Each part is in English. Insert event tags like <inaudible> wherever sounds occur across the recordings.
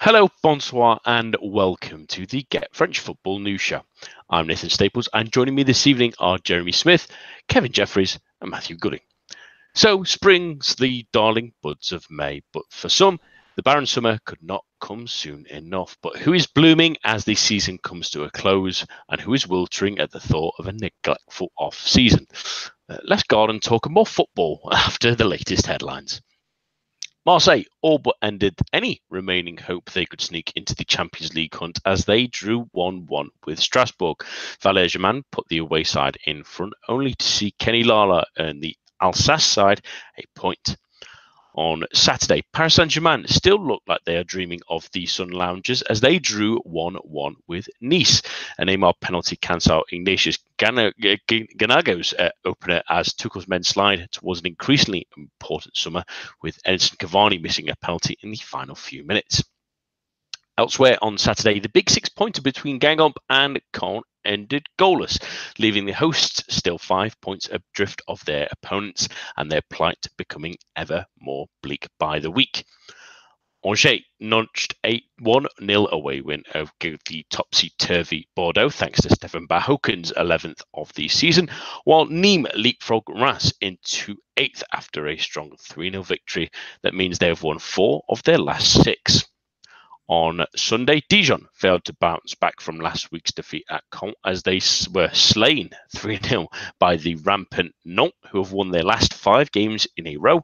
Hello, bonsoir, and welcome to the Get French Football News Show. I'm Nathan Staples, and joining me this evening are Jeremy Smith, Kevin Jeffries, and Matthew Gooding. So, spring's the darling buds of May, but for some, the barren summer could not come soon enough. But who is blooming as the season comes to a close, and who is wiltering at the thought of a neglectful off season? Uh, let's go on and talk more football <laughs> after the latest headlines. Marseille all but ended any remaining hope they could sneak into the Champions League hunt as they drew 1 1 with Strasbourg. Valère Germain put the away side in front, only to see Kenny Lala earn the Alsace side a point on Saturday. Paris Saint Germain still look like they are dreaming of the Sun Loungers as they drew 1 1 with Nice. A Neymar penalty cancelled Ignatius Ganago's uh, opener as Tuchel's men slide towards an increasingly important summer, with Edinson Cavani missing a penalty in the final few minutes. Elsewhere on Saturday, the big six pointer between Guingamp and Caen ended goalless, leaving the hosts still five points adrift of their opponents and their plight becoming ever more bleak by the week. Angers notched a 1 0 away win over the topsy turvy Bordeaux, thanks to Stefan Bahoken's 11th of the season, while Nîmes leapfrogged Reims into 8th after a strong 3 0 victory that means they have won four of their last six. On Sunday, Dijon failed to bounce back from last week's defeat at Caen as they were slain <laughs> 3 0 by the rampant Nantes, who have won their last five games in a row,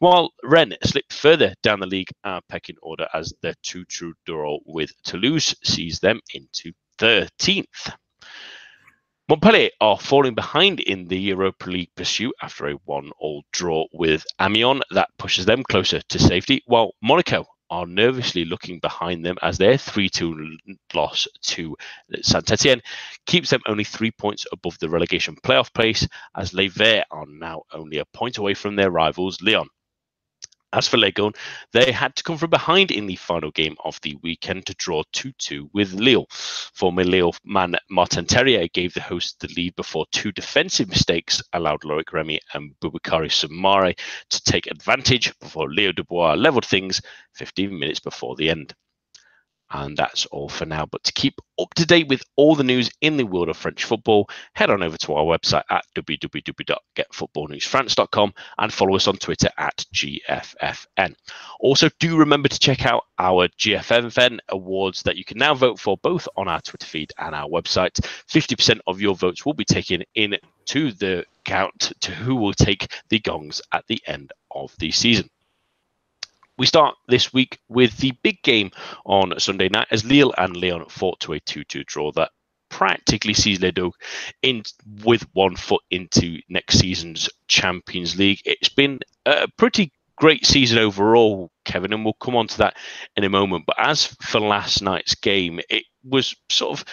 while Rennes slipped further down the league uh, pecking order as their 2 2 draw with Toulouse sees them into 13th. Montpellier are falling behind in the Europa League pursuit after a one-all draw with Amiens. That pushes them closer to safety, while Monaco are nervously looking behind them as their 3 2 loss to Saint Etienne keeps them only three points above the relegation playoff place, as Les Verts are now only a point away from their rivals Lyon. As for Lyon, they had to come from behind in the final game of the weekend to draw 2 2 with Lille. Former Lille man Martin Terrier gave the hosts the lead before two defensive mistakes allowed Loic Remy and Boubakary Soumaré to take advantage before Leo Dubois levelled things 15 minutes before the end. And that's all for now. But to keep up to date with all the news in the world of French football, head on over to our website at www.getfootballnewsfrance.com and follow us on Twitter at GFFN. Also, do remember to check out our GFFN awards that you can now vote for both on our Twitter feed and our website. 50% of your votes will be taken in to the count to who will take the gongs at the end of the season. We start this week with the big game on Sunday night as Lille and Lyon fought to a 2 2 draw that practically sees Les in with one foot into next season's Champions League. It's been a pretty great season overall, Kevin, and we'll come on to that in a moment. But as for last night's game, it was sort of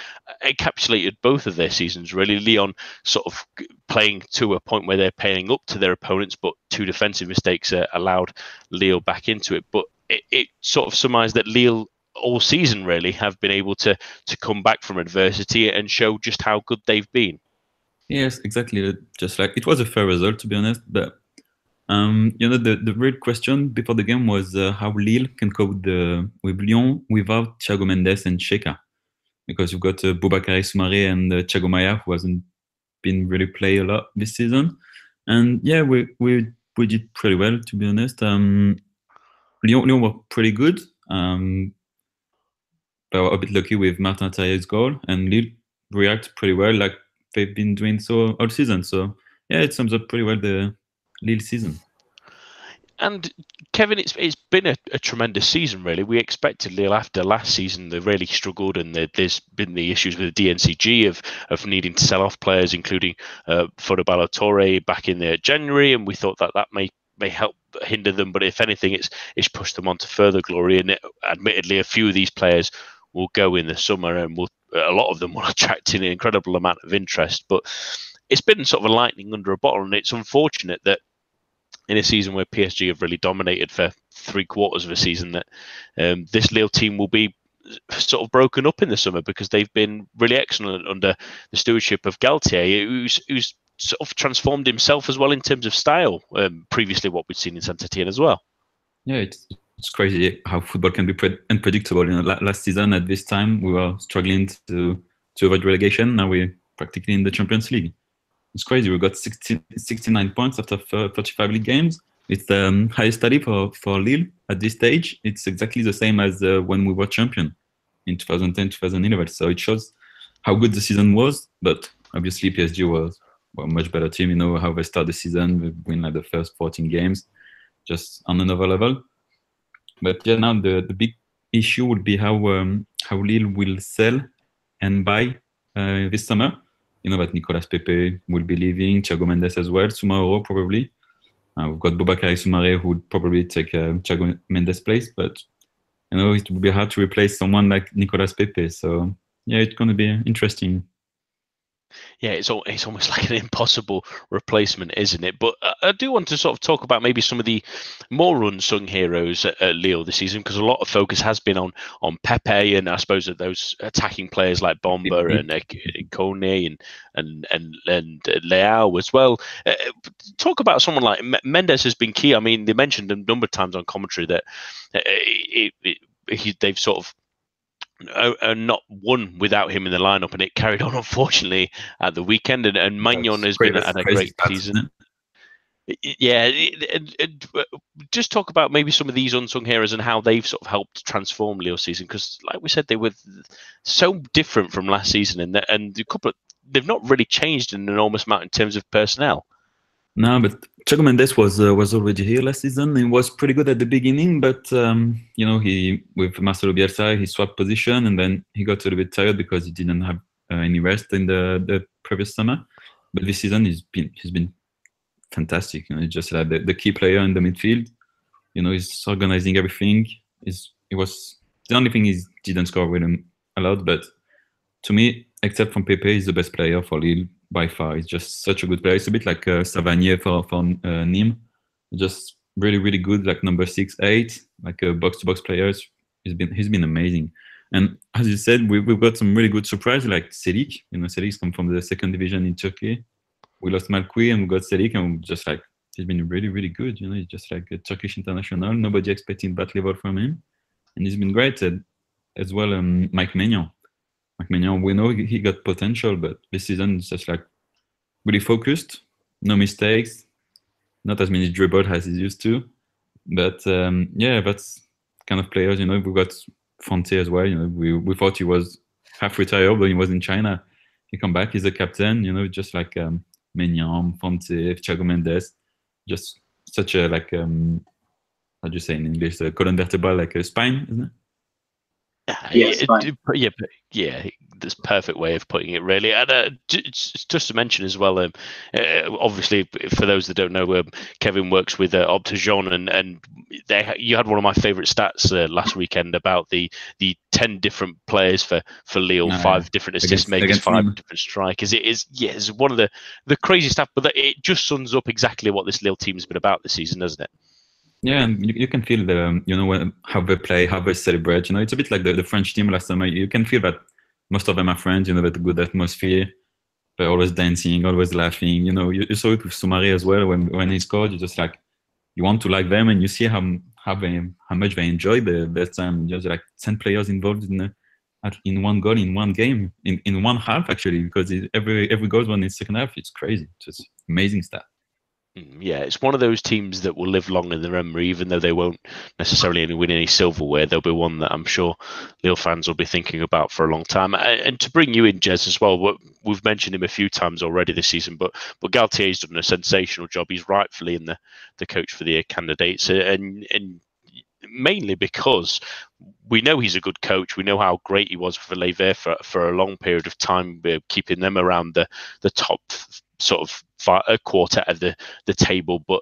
encapsulated both of their seasons, really. Leon sort of playing to a point where they're paying up to their opponents, but two defensive mistakes uh, allowed Leo back into it. But it, it sort of surmised that Leo all season really have been able to to come back from adversity and show just how good they've been. Yes, exactly. Just like it was a fair result, to be honest. But um, you know, the, the real question before the game was uh, how Lille can cope with, the, with Lyon without Thiago Mendes and Xeka. Because you've got uh, Boubakary Soumaré and uh, Thiago Maia, who hasn't been really play a lot this season. And yeah, we, we, we did pretty well, to be honest. Um, Lyon, Lyon were pretty good. Um, they were a bit lucky with Martin Terrier's goal, and Lille react pretty well, like they've been doing so all season. So yeah, it sums up pretty well the Lille season. And Kevin, it's it's been a, a, tremendous season. Really, we expected Lille after last season. They really struggled, and the, there's been the issues with the DNCG of of needing to sell off players, including uh, Fodé Ballo-Touré back in the January, and we thought that that may may help hinder them. But if anything, it's it's pushed them on to further glory. And it, admittedly, a few of these players will go in the summer, and will a lot of them will <laughs> attract an incredible amount of interest. But it's been sort of a lightning under a bottle, and it's unfortunate that in a season where PSG have really dominated for three quarters of a season that um, this Lille team will be sort of broken up in the summer because they've been really excellent under the stewardship of Galtier, who's who's sort of transformed himself as well in terms of style. Um, previously, what we'd seen in Saint Etienne as well. Yeah, it's it's crazy how football can be pre- unpredictable. You know, last season at this time we were struggling to to avoid relegation. Now we're practically in the Champions League. It's crazy. We got 60, 69 points after 35 league games. It's the um, highest tally for, for Lille at this stage. It's exactly the same as uh, when we were champion in 2010, 2011. So it shows how good the season was. But obviously PSG was a much better team. You know how they start the season, we win like the first 14 games, just on another level. But yeah, now the, the big issue would be how um, how Lille will sell and buy uh, this summer. You know that Nicolas Pepe will be leaving, Thiago Mendes as well, tomorrow probably. Uh, we've got Boubakary Soumaré who would probably take uh, Thiago Mendes' place, but you know it would be hard to replace someone like Nicolas Pepe. So yeah, it's going to be interesting yeah, it's all, it's almost <laughs> like an impossible replacement, isn't it? But uh, I do want to sort of talk about maybe some of the more unsung heroes at, at Lille this season because a lot of focus has been on on Pepe and I suppose that those attacking players like Bamba and uh, Koné and and and and uh, Leao as well. Uh, talk about someone like Mendes has been key. I mean, they mentioned a number of times on commentary that uh, it, it, he, they've sort of uh, not won without him in the lineup, and it carried on <laughs> unfortunately at the weekend. And, and Maignan has been had a great season. Yeah, it, it, uh, just talk about maybe some of these unsung heroes and how they've sort of helped transform Lille's season because, like we said, they were so different from last season, and and a couple of, they've not really changed an enormous amount in terms of personnel. No, but Thiago Mendes was uh, was already here last season. He was pretty good at the beginning, but um, you know, he with Marcelo Bielsa, he swapped position, and then he got a little bit tired because he didn't have uh, any rest in the, the previous summer. But this season, he's been he's been fantastic. You know, he's just like the, the key player in the midfield. You know, he's organizing everything. He's he was the only thing he didn't score with him a lot, but to me, except from Pepe, he's the best player for Lille by far. He's just such a good player. It's a bit like uh, Savanier for for uh, Nîmes. Just really really good, like number six, eight, like a box to box players. He's been he's been amazing. And as you said, we, we've got some really good surprises like Celik. You know, Celik's come from the second division in Turkey. We lost Malcuit and we got Celik, and just like he's been really really good. You know, he's just like a Turkish international. Nobody expecting that level from him, and he's been great. as well, um, Mike Maignan McMahon, we know he got potential, but this season is just like really focused, no mistakes, not as many dribbles as he used to. But um, yeah, that's kind of players. You know, we got Fonte as well. You know, we we thought he was half retired, but he was in China. He come back, he's a captain. You know, just like um, Maignan, Fonte, Thiago Mendes, just such a like um, how do you say in English, the column vertebral, like a spine, isn't it? Yes, yeah, yeah, yeah, this perfect way of putting it, really. And uh, just, just to mention as well, um, uh, obviously, for those that don't know, um, Kevin works with uh, Optajean, and and they you had one of my favourite stats uh, last weekend about the the ten different players for for Lille, no, five different assist makers, five them. different strikers. It is yeah, it's one of the the crazy stuff, but it just sums up exactly what this Lille team's been about this season, doesn't it? Yeah, and you, you can feel the you know when, how they play, how they celebrate. You know, it's a bit like the, the French team last summer. You can feel that most of them are friends. You know, that good atmosphere. They're always dancing, always laughing. You know, you, you saw it with Soumaré as well. When when he scored, you just like you want to like them, and you see how how they how much they enjoy the best time. Just like ten players involved in in one goal in one game in, in one half actually because every every goal one in second half it's crazy. It's just amazing stuff. Mm, yeah, it's one of those teams that will live long in the memory, even though they won't necessarily win any silverware. There'll be one that I'm sure Lille fans will be thinking about for a long time. And to bring you in, Jez, as well, we've mentioned him a few times already this season, but but Galtier's done a sensational job. He's rightfully in the, the coach for the year candidates, and and mainly because we know he's a good coach. We know how great he was for Les Verts for, for a long period of time, keeping them around the the top sort of a quarter of the the table. But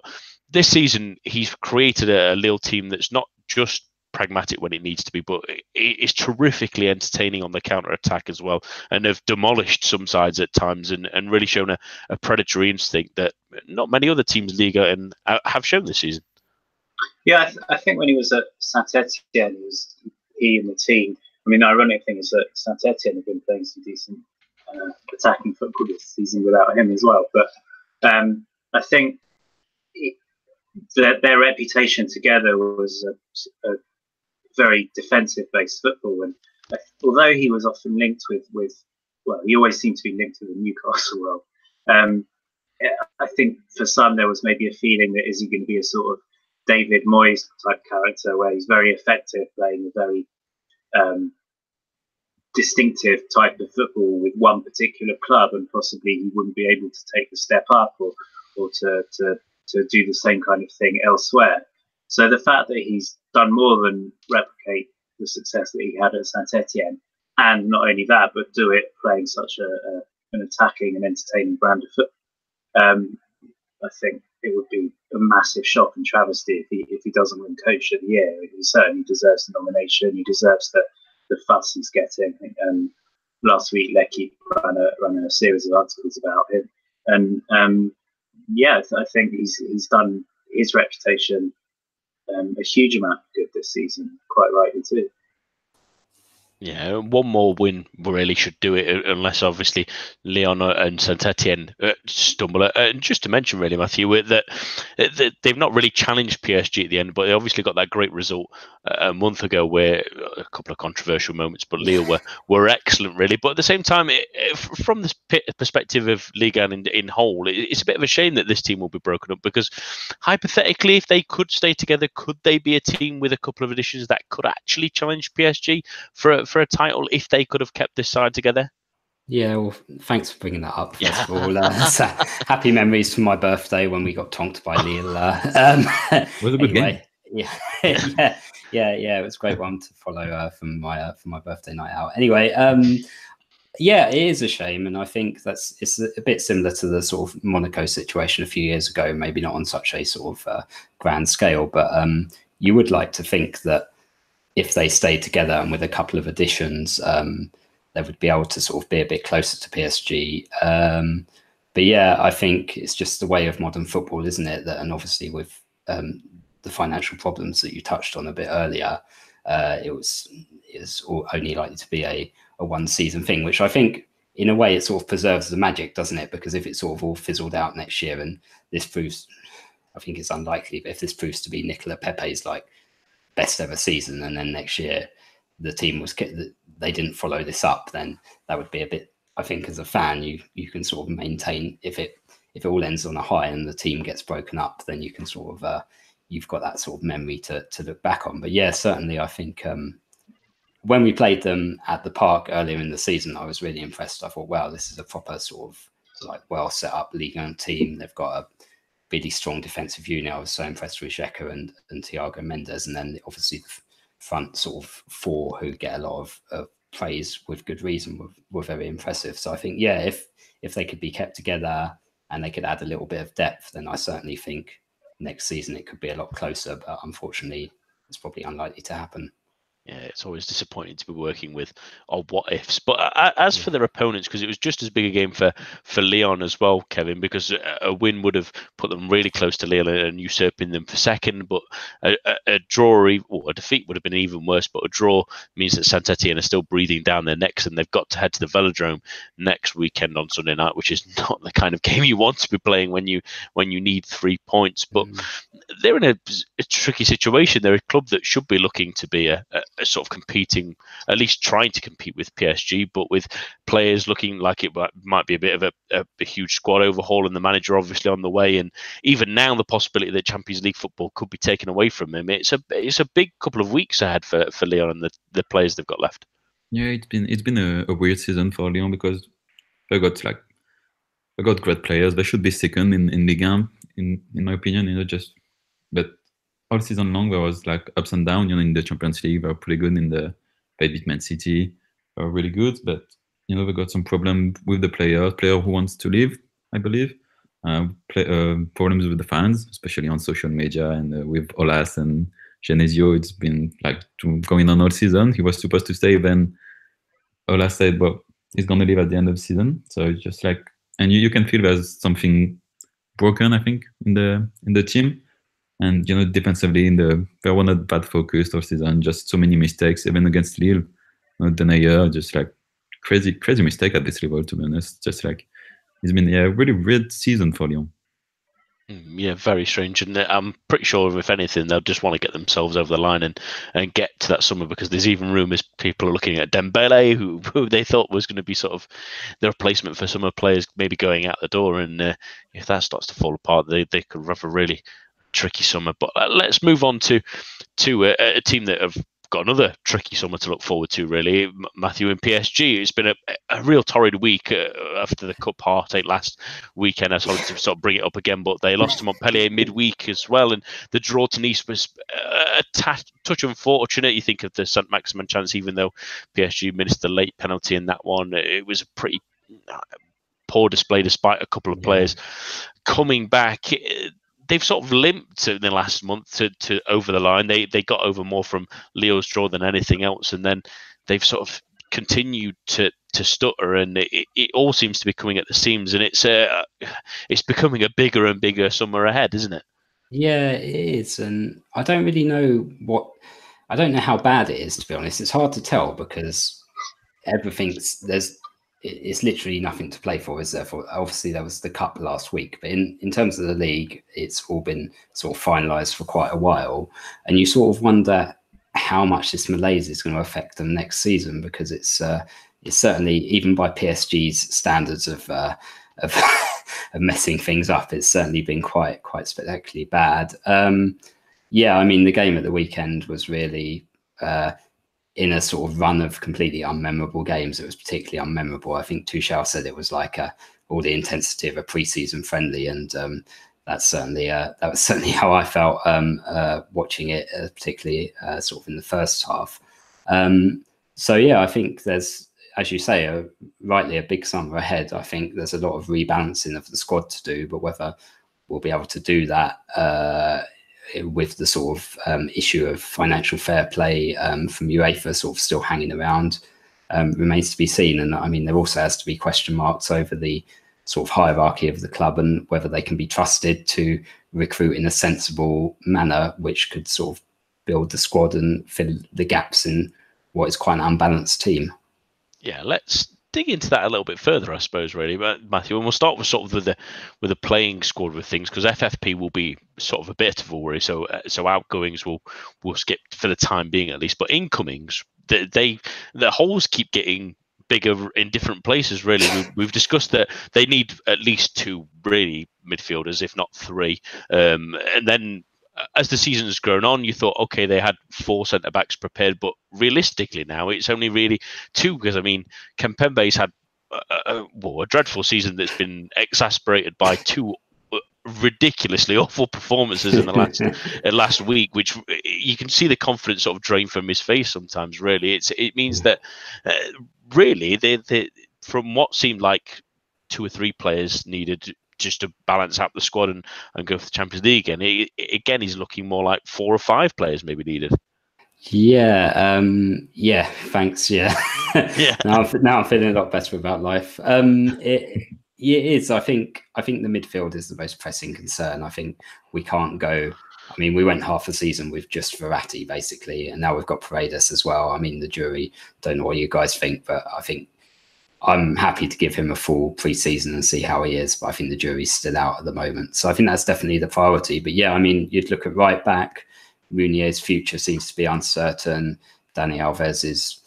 this season, he's created a, a team that's not just pragmatic when it needs to be, but it is terrifically entertaining on the counter attack as well, and have demolished some sides at times, and, and really shown a, a predatory instinct that not many other teams Liga and uh, have shown this season. Yeah, I, th- I, think when he was at Saint Etienne, he, was, he and the team. I mean, the ironic thing is that Saint Etienne have been playing some decent uh, attacking football this season without him as well. But um, I think it, their, their reputation together was a, a very defensive-based football. And although he was often linked with with well, he always seemed to be linked to the Newcastle world. Um, I think for some there was maybe a feeling that is he going to be a sort of David Moyes type character where he's very effective playing a very um, distinctive type of football with one particular club and possibly he wouldn't be able to take the step up or, or to, to, to do the same kind of thing elsewhere. So the fact that he's done more than replicate the success that he had at Saint Etienne, and not only that, but do it playing such a, a an attacking and entertaining brand of football um, I think it would be a massive shock and travesty if he if he doesn't win Coach of the Year. He certainly deserves the nomination. He deserves the the fuss he's getting. Um, last week, L'Équipe ran a ran a series of articles about him, and um, yeah, I think he's he's done his reputation um, a huge amount of good this season, quite rightly too. Yeah, one more win really should do it, uh, unless obviously Lyon and Saint Etienne uh, stumble. Uh, and just to mention, really, Matthew, that, that they've not really challenged PSG at the end, but they obviously got that great result a month ago, where a couple of controversial moments, but Leo were <laughs> were excellent, really. But at the same time, from the perspective of Liga in, in whole, it's a bit of a shame that this team will be broken up because hypothetically, if they could stay together, could they be a team with a couple of additions that could actually challenge PSG for? For a title if they could have kept this side together? Yeah, well, thanks for bringing that up. First yeah. of all, uh, <laughs> so happy memories from my birthday when we got tonked by Lille. Uh, <laughs> um, was a good anyway, game. Yeah, <laughs> yeah, yeah, yeah. It was a great one to follow uh, from my uh, from my birthday night out. Anyway, um, yeah, it is a shame, and I think that's it's a bit similar to the sort of Monaco situation a few years ago. Maybe not on such a sort of uh, grand scale, but um, you would like to think that if they stayed together and with a couple of additions, um, they would be able to sort of be a bit closer to PSG. Um, but yeah, I think it's just the way of modern football, isn't it? That and obviously with um, the financial problems that you touched on a bit earlier, uh, it was is only likely to be a, a one season thing, which I think in a way it sort of preserves the magic, doesn't it? Because if it sort of all fizzled out next year and this proves, I think it's unlikely, but if this proves to be Nicola Pepe's like best ever season, and then next year the team was they didn't follow this up, then that would be a bit. I think as a fan, you you can sort of maintain if it if it all ends on a high and the team gets broken up, then you can sort of uh, you've got that sort of memory to to look back on. But yeah, certainly, I think um, when we played them at the park earlier in the season, I was really impressed. I thought, wow, this is a proper sort of like well set up league and team. They've got a really strong defensive unit. I was so impressed with Xeka and, and Thiago Mendes. And then obviously the front sort of four who get a lot of, of praise with good reason were, were very impressive. So I think, yeah, if if they could be kept together and they could add a little bit of depth, then I certainly think next season it could be a lot closer. But unfortunately, it's probably unlikely to happen yeah, it's always disappointing to be working with or what ifs. But uh, as for their opponents, because it was just as big a game for for Lyon as well, Kevin, because a win would have put them really close to Leon and usurping them for second. But a, a, a draw or a defeat would have been even worse. But a draw means that Saint Etienne are still breathing down their necks, and they've got to head to the Velodrome next weekend on Sunday night, which is <laughs> not the kind of game you want to be playing when you when you need three points. But mm. they're in a, a, tricky situation. They're a club that should be looking to be a sort of competing, at least trying to compete with PSG, but with players looking like it might be a bit of a, a, a, huge squad overhaul and the manager obviously on the way. And even now, the possibility that Champions League football could be taken away from him. It's a it's a big couple of weeks ahead for, for Lyon and the, the players they've got left. Yeah, it's been it's been a, a weird season for Lyon because they got like they got great players. They should be second in in Ligue 1, in in my opinion. You know, just but all season long there was like ups and downs. You know, in the Champions League, they were pretty good. In the they beat Man City, they were really good. But you know, they got some problem with the player, player who wants to leave, I believe. Uh, play, uh, problems with the fans, especially on social media and uh, with Aulas and Genesio. It's been like going on all season. He was supposed to stay, then Aulas said, "Well, he's gonna leave at the end of the season." So it's just like, and you, you can feel there's something broken, I think, in the in the team. And you know, defensively, in the they were not bad focused all season. Just so many mistakes, even against Lille. You know, Denayer, just like crazy, crazy mistake at this level. To be honest, just like it's been a really weird season for Lyon. Mm, yeah, very strange, and I'm pretty sure if anything, they'll just want to get themselves over the line and, and get to that summer because there's even rumours people are looking at Dembele, who, <laughs> who they thought was going to be sort of the replacement for some of the players maybe going out the door, and uh, if that starts to fall apart, they, they could have a really tricky summer. But uh, let's move on to to a, a team that have got another tricky summer to look forward to, really. Matthew and PSG. It's been a, a real torrid week uh, after the cup heartache last weekend. I wanted to sort of bring it up again, but they lost to Montpellier midweek as well, and the draw to Nice was uh, a t- touch unfortunate. You think of the Saint Maximin chance, even though PSG missed the late penalty in that one. It was a pretty uh, poor display despite a couple of players coming back they've sort of limped in the last month to, to over the line. They they got over more from Leo's draw than anything else, and then they've sort of continued to to stutter, and it, it all seems to be coming at the seams, and it's uh, it's becoming a bigger and bigger summer ahead, isn't it? Yeah, it is, and I don't really know what I don't know how bad it is to be honest. It's hard to tell because everything's there's it's literally nothing to play for, is there? For obviously there was the cup last week, but in in terms of the league, it's all been sort of finalised for quite a while, and you sort of wonder how much this malaise is going to affect them next season because it's uh, it's certainly even by PSG's standards of uh, of, <laughs> of messing things up, it's certainly been quite quite spectacularly bad. Um, yeah, I mean the game at the weekend was really. Uh, in a sort of run of completely unmemorable games, it was particularly unmemorable. I think Tuchel said it was like a, all the intensity of a preseason friendly, and um, that's certainly uh, that was <laughs> certainly how I felt um, uh, watching it, uh, particularly uh, sort of in the first half. Um, so yeah, I think there's, as you say, a, rightly a big summer ahead. I think there's a lot of rebalancing of the squad to do, but whether we'll be able to do that uh, with the sort of um, issue of financial fair play um, from UEFA sort of still hanging around um, remains to be seen. And I mean, there also has to be question marks over the sort of hierarchy of the club and whether they can be trusted to recruit in a sensible manner, which could sort of build the squad and fill the gaps in what is quite an unbalanced team. Yeah, let's dig into that a little bit further, I suppose, really, but Matthew, and we'll start with sort of with the with the playing squad with things because FFP will be sort of a bit of a worry. So uh, so outgoings will will skip for the time being at least, but incomings they, they the holes keep getting bigger in different places. Really, we've, we've, discussed that they need at least two really midfielders, if not three, um, and then as the season has grown on, you thought, okay, they had four centre backs prepared, but realistically now it's only really two because I mean, Kimpembe's had a, a, well, a dreadful season that's been exasperated by two uh, ridiculously awful performances in the last <laughs> uh, last week, which you can see the confidence sort of drain from his face sometimes. Really, it's it means that uh, really they, they from what seemed like two or three players needed just to balance out the squad and, and go for the Champions League again. It, it, again, he's looking more like four or five players maybe needed. Yeah, um, yeah. Thanks. Yeah, <laughs> yeah. now, I'm, now I'm feeling a lot better about life. Um, it, it is. I think. I think the midfield is the most pressing concern. I think we can't go. I mean, we went half a season with just Verratti basically, and now we've got Paredes as well. I mean, the jury. Don't know what you guys think, but I think I'm happy to give him a full preseason and see how he is, but I think the jury's still out at the moment. So I think that's definitely the priority. But yeah, I mean, you'd look at right back. Meunier's future seems to be uncertain. Dani Alves is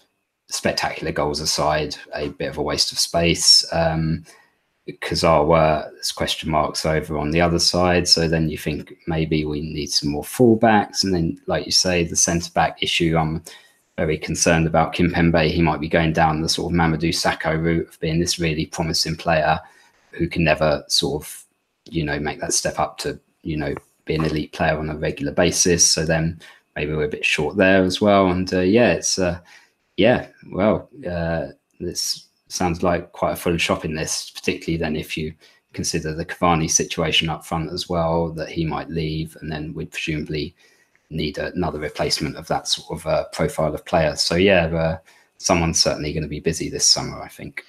spectacular goals aside, a bit of a waste of space. Um, Kurzawa, there's question marks over on the other side. So then you think maybe we need some more fullbacks. And then, like you say, the centre back issue, I'm very concerned about Kimpembe. He might be going down the sort of Mamadou Sakho route of being this really promising player who can never sort of, you know, make that step up to, you know, be an elite player on a regular basis. So then maybe we're a bit short there as well. And uh, yeah, it's, uh, yeah, well, uh, this sounds like quite a full shopping list, particularly then if you consider the Cavani situation up front as well, that he might leave, and then we'd presumably need another replacement of that sort of uh, profile of player. So yeah, uh, someone's certainly going to be busy this summer, I think.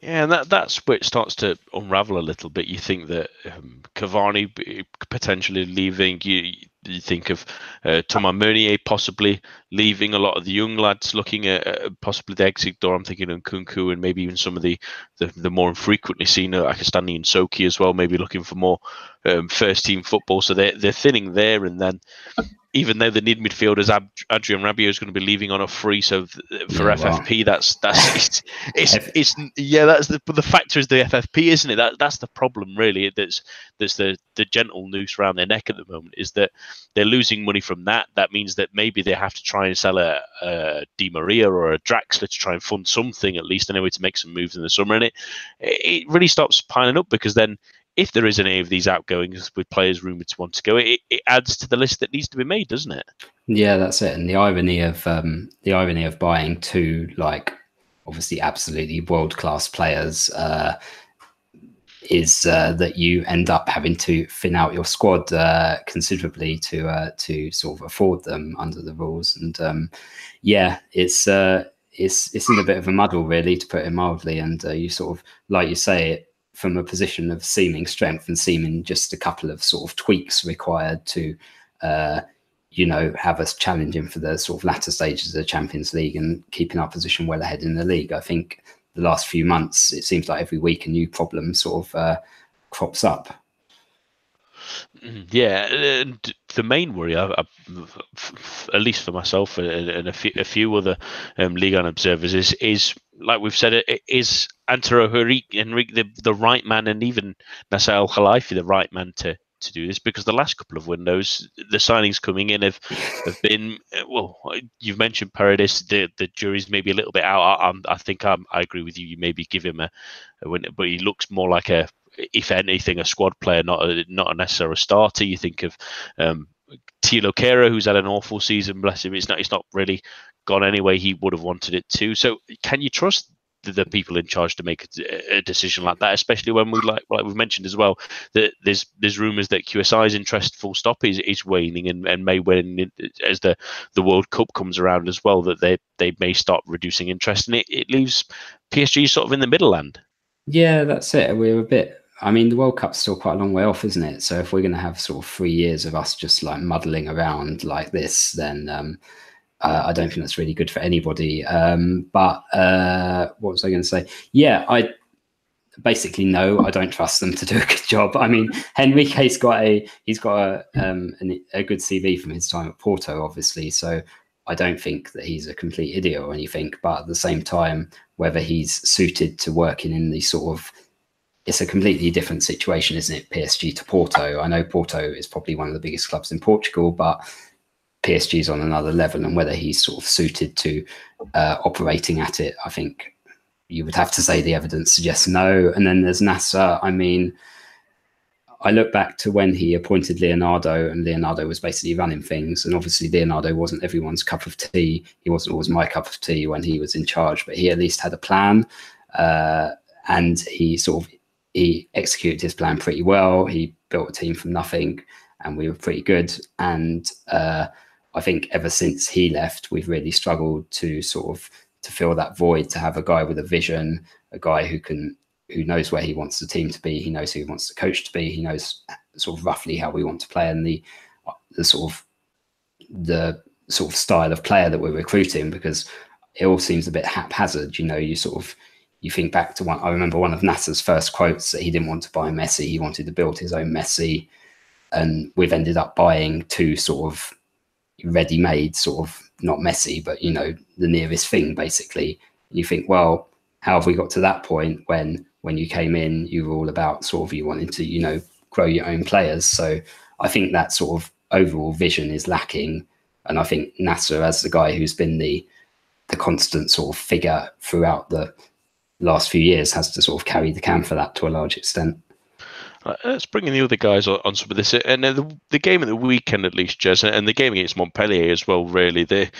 Yeah, and that that's where it starts to unravel a little bit. You think that um, Cavani potentially leaving, you you think of uh, Thomas Meunier possibly leaving, a lot of the young lads looking at uh, possibly the exit door. I'm thinking of Nkunku and maybe even some of the the, the more infrequently seen uh, Akastani and Soki as well, maybe looking for more um, first team football. So they're, they're thinning there. And then even though the need midfielders, Ad- Adrien Rabiot is going to be leaving on a free. So th- for Yeah, FFP, wow. that's that's <laughs> it's, it's, F- it's yeah, that's the but the factor is the FFP, isn't it? That that's the problem really. That's that's the the gentle noose around their neck at the moment is that they're losing money from that. That means that maybe they have to try and sell a, a Di Maria or a Draxler to try and fund something at least anyway to make some moves in the summer. And it it really stops piling up because then if there is any of these outgoings with players rumored to want to go, it, it adds to the list that needs to be made, doesn't it? Yeah, that's it. And the irony of um, the irony of buying two like obviously absolutely world class players uh, is uh, that you end up having to thin out your squad uh, considerably to uh, to sort of afford them under the rules. And um, yeah, it's uh, it's it's in a bit of a muddle really, to put it mildly. And uh, you sort of like you say it from a position of seeming strength and seeming just a couple of sort of tweaks required to. Uh, you know, have us challenging for the sort of latter stages of the Champions League and keeping our position well ahead in the league. I think the last few months, it seems like every week a new problem sort of uh, crops up. Mm, Yeah, and the main worry, I, I, at least for myself and, a, few, a few other um, Ligue 1 observers, is is like we've said, it is Antero Henrique, the, the right man, and even Nasser Al Khelaifi the right man to to do this because the last couple of windows, the signings coming in have, have been uh, well. You've mentioned Paredes. The the jury's maybe a little bit out. I, I think I'm, I agree with you. You maybe give him a, a win, but he looks more like a, if anything, a squad player, not a not a necessary starter. You think of um, Thilo Kehrer, who's had an awful season. Bless him. It's not. It's not really gone any way he would have wanted it to. So can you trust? The, people in charge to make a, a decision like that, especially when we like like we've mentioned as well that there's there's rumours that QSI's interest full stop is, is waning and, and may wane as the the World Cup comes around as well that they they may start reducing interest and it, it leaves PSG sort of in the middle land. Yeah, that's it. We're a bit. I mean, the World Cup's still quite a long way off, isn't it? So if we're going to have sort of three years of us just like muddling around like this, then um, uh, I don't think that's really good for anybody. Um, but uh, what was I going to say? Yeah, I basically no, I don't trust them to do a good job. I mean, Henrique's got a he's got a um, an, a good CV from his time at Porto, obviously. So I don't think that he's a complete idiot or anything. But at the same time, whether he's suited to working in the sort of it's a completely different situation, isn't it? PSG to Porto. I know Porto is probably one of the biggest clubs in Portugal, but PSG is on another level, and whether he's sort of suited to uh, operating at it, I think you would have to say the evidence suggests no. And then there's Nasser. I mean, I look back to when he appointed Leonardo, and Leonardo was basically running things. And obviously, Leonardo wasn't everyone's cup of tea. He wasn't always my cup of tea when he was in charge, but he at least had a plan, uh, and he sort of he executed his plan pretty well. He built a team from nothing, and we were pretty good. And uh, I think ever since he left, we've really struggled to sort of to fill that void. To have a guy with a vision, a guy who can who knows where he wants the team to be. He knows who he wants the coach to be. He knows sort of roughly how we want to play and the the sort of the sort of style of player that we're recruiting because it all seems a bit haphazard. You know, you sort of you think back to one. I remember one of Nasser's first quotes that he didn't want to buy Messi. He wanted to build his own Messi, and we've ended up buying two sort of ready-made, sort of not messy, but you know the nearest thing basically. You think, well, how have we got to that point when when you came in, you were all about sort of you wanted to you know grow your own players. So I think that sort of overall vision is lacking, and I think Nasser as the guy who's been the the constant sort of figure throughout the last few years has to sort of carry the can for that to a large extent. Let's bring in the other guys on, on some of this, and uh, the, the game at the weekend at least, Jez, and the game against Montpellier as well. Really, they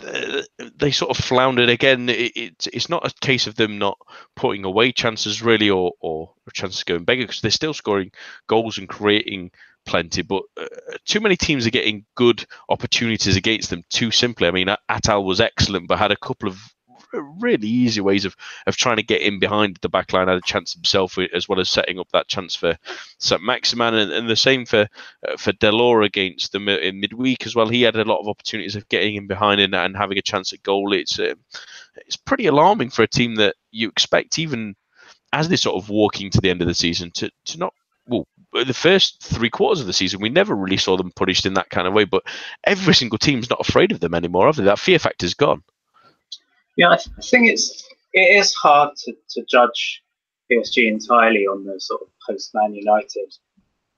they, they sort of floundered again. It, it, it's not a case of them not putting away chances really, or or chances going bigger because they're still scoring goals and creating plenty. But uh, too many teams are getting good opportunities against them too simply. I mean, Atal was excellent, but had a couple of really easy ways of of trying to get in behind the back line. Had a chance himself as well as setting up that chance for St. Maximin, and, and the same for uh, for Delort against them in midweek as well. He had a lot of opportunities of getting in behind and, and having a chance at goal. It's uh, it's pretty alarming for a team that you expect even as they're sort of walking to the end of the season to to not well the first three quarters of the season, we never really saw them punished in that kind of way. But every single team's not afraid of them anymore, have they? That fear factor's gone. Yeah, I, th- I think it's it is hard to, to judge PSG entirely on the sort of post Man United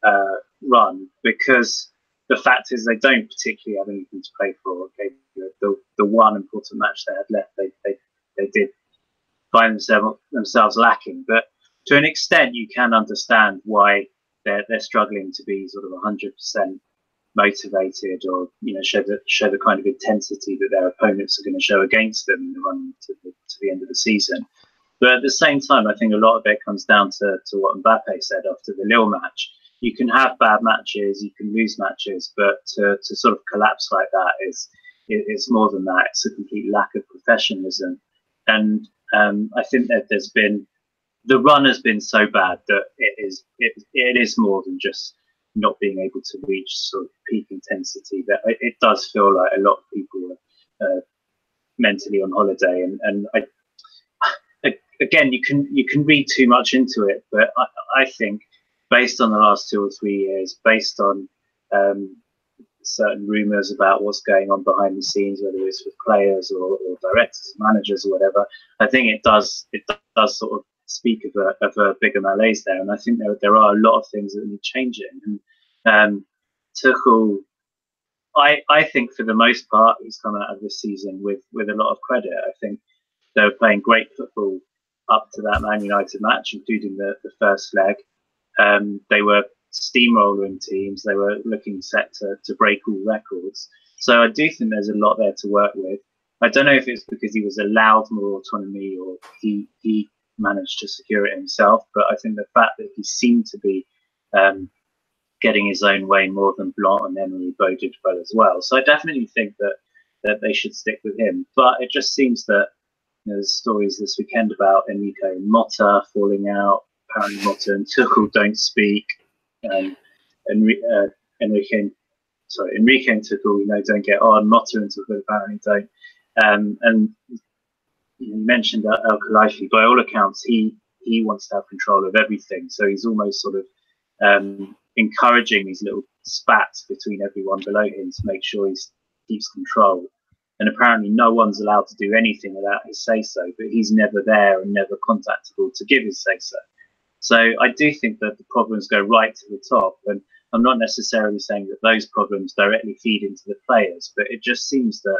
uh, run because the fact is they don't particularly have anything to play for. Okay, the, the, one important match they had left, they they, they did find themselves themselves lacking. But to an extent, you can understand why they're they're struggling to be sort of 100% motivated or you know show the show the kind of intensity that their opponents are going to show against them in the run to the, to the end of the season. But at the same time, I think a lot of it comes down to, to what Mbappe said after the Lille match. You can have bad matches, you can lose matches, but to, to sort of collapse like that is it's more than that. It's a complete lack of professionalism, and um, I think that there's been the run has been so bad that it is it, it is more than just not being able to reach sort of peak intensity. That it, does feel like a lot of people are uh, mentally on holiday, and and I, again you can you can read too much into it, but I, I think based on the last two or three years, based on um, certain rumours about what's going on behind the scenes, whether it's with players or, or directors, managers, or whatever. I think it does it does sort of speak of a, of a bigger malaise there. And I think there, there are a lot of things that need changing. And um, Tuchel, I, I think for the most part, he's come out of this season with, with a lot of credit. I think they were playing great football up to that Man United match, including the, the first leg. Um, they were steamrolling teams. They were looking set to, to break all records. So I do think there's a lot there to work with. I don't know if it's because he was allowed more autonomy or he, he managed to secure it himself. But I think the fact that he seemed to be um, getting his own way more than Blanc and Emery boded well as well. So I definitely think that that they should stick with him. But it just seems that you know, there's stories this weekend about Enrico Motta falling out. Apparently, Motta and Tuchel don't speak. Um, Henrique, uh, Henrique, sorry, Henrique and Tuchel, we know, don't get on. Motta and Tuchel apparently don't. Um, and you mentioned El Khelaifi. By all accounts, he he wants to have control of everything. So he's almost sort of um, encouraging these little spats between everyone below him to make sure he keeps control. And apparently, no one's allowed to do anything without his say so. But he's never there and never contactable to give his say so. So I do think that the problems go right to the top. And I'm not necessarily saying that those problems directly feed into the players, but it just seems that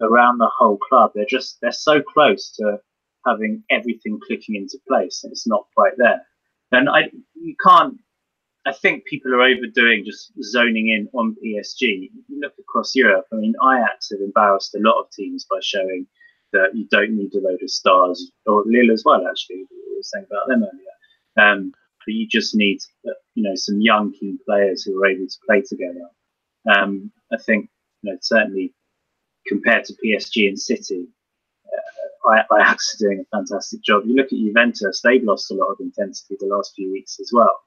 around the whole club. They're just they're so close to having everything clicking into place, and it's not quite there. And I you can't. I think people are overdoing just zoning in on PSG. You look across Europe. I mean, Ajax have embarrassed a lot of teams by showing that you don't need a load of stars, or Lille as well. Actually, we were saying about them earlier. Um, but you just need, you know, some young key players who are able to play together. Um, I think, you know, certainly compared to PSG and City, uh, Ajax <laughs> are doing a fantastic job. You look at Juventus; they've lost a lot of intensity the last few weeks as well.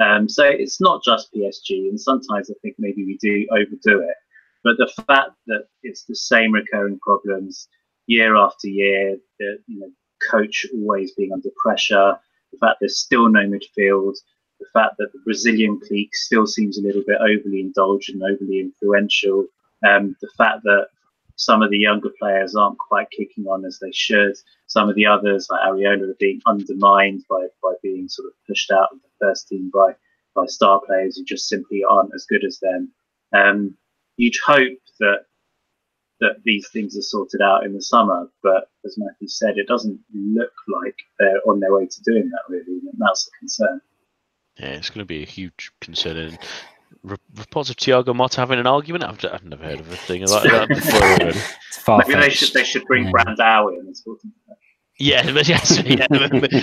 Um, so it's not just PSG, and sometimes I think maybe we do overdo it. But the fact that it's the same recurring problems year after year, the you know, coach always being under pressure, the fact there's still no midfield, the fact that the Brazilian clique still seems a little bit overly indulgent, overly influential, um, the fact that some of the younger players aren't quite kicking on as they should. Some of the others, like Areola, are being undermined by, by being sort of pushed out of the first team by, by star players who just simply aren't as good as them. Um, you'd hope that that these things are sorted out in the summer, but as Matthew said, it doesn't look like they're on their way to doing that really, and that's a concern. Yeah, it's going to be a huge concern. And reports of Thiago Motta having an argument. I've, I've never heard of a thing like that <laughs> before. Maybe they should they should bring yeah. Brandao in. Yeah, <laughs> yes, <laughs> yeah,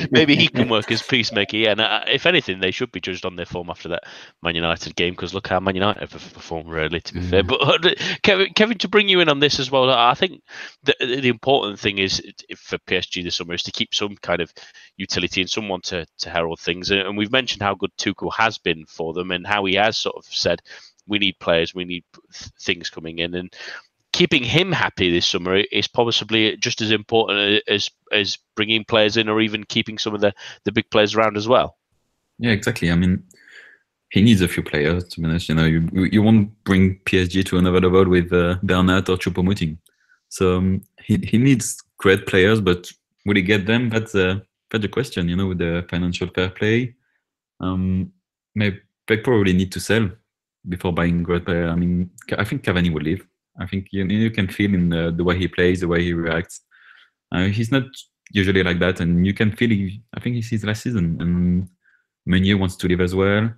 maybe he can work as peacemaker. Yeah, and uh, if anything, they should be judged on their form after that Man United game because look how Man United have performed really. To be mm. fair, but uh, Kevin, Kevin, to bring you in on this as well, I think the the important thing is for PSG this summer is to keep some kind of utility and someone to to herald things. And we've mentioned how good Tuchel has been for them and how he has sort of said we need players, we need things coming in, and keeping him happy this summer is possibly just as important as as bringing players in or even keeping some of the the big players around as well. Yeah, exactly. I mean, he needs a few players. To honest, you know, you you won't bring PSG to another level with uh, Bernat or Choupo-Moting. So um, he he needs great players, but will he get them? That's uh, that's the question. You know, with the financial fair play, um, maybe they probably need to sell before buying great player. I mean, I think Cavani will leave. I think you, you can feel in the, the way he plays, the way he reacts. Uh, he's not usually like that, and you can feel. He, I think it's his last season, and Meunier wants to leave as well.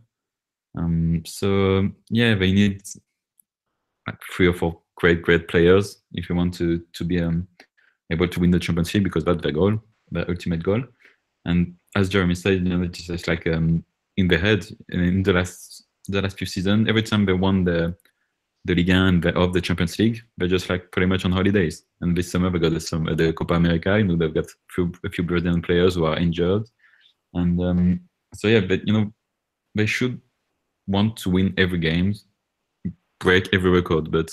Um, so yeah, they need like three or four great, great players if you want to to be um, able to win the Champions League because that's the goal, the ultimate goal. And as Jeremy said, you know, it's just like um, in the head in the last the last few seasons, every time they won the the Ligue 1 and the, of the Champions League, they're just like pretty much on holidays. And this summer they got the, the Copa America. You know, they've got a few, a few Brazilian players who are injured, and um, so yeah, but you know, they should want to win every game, break every record, but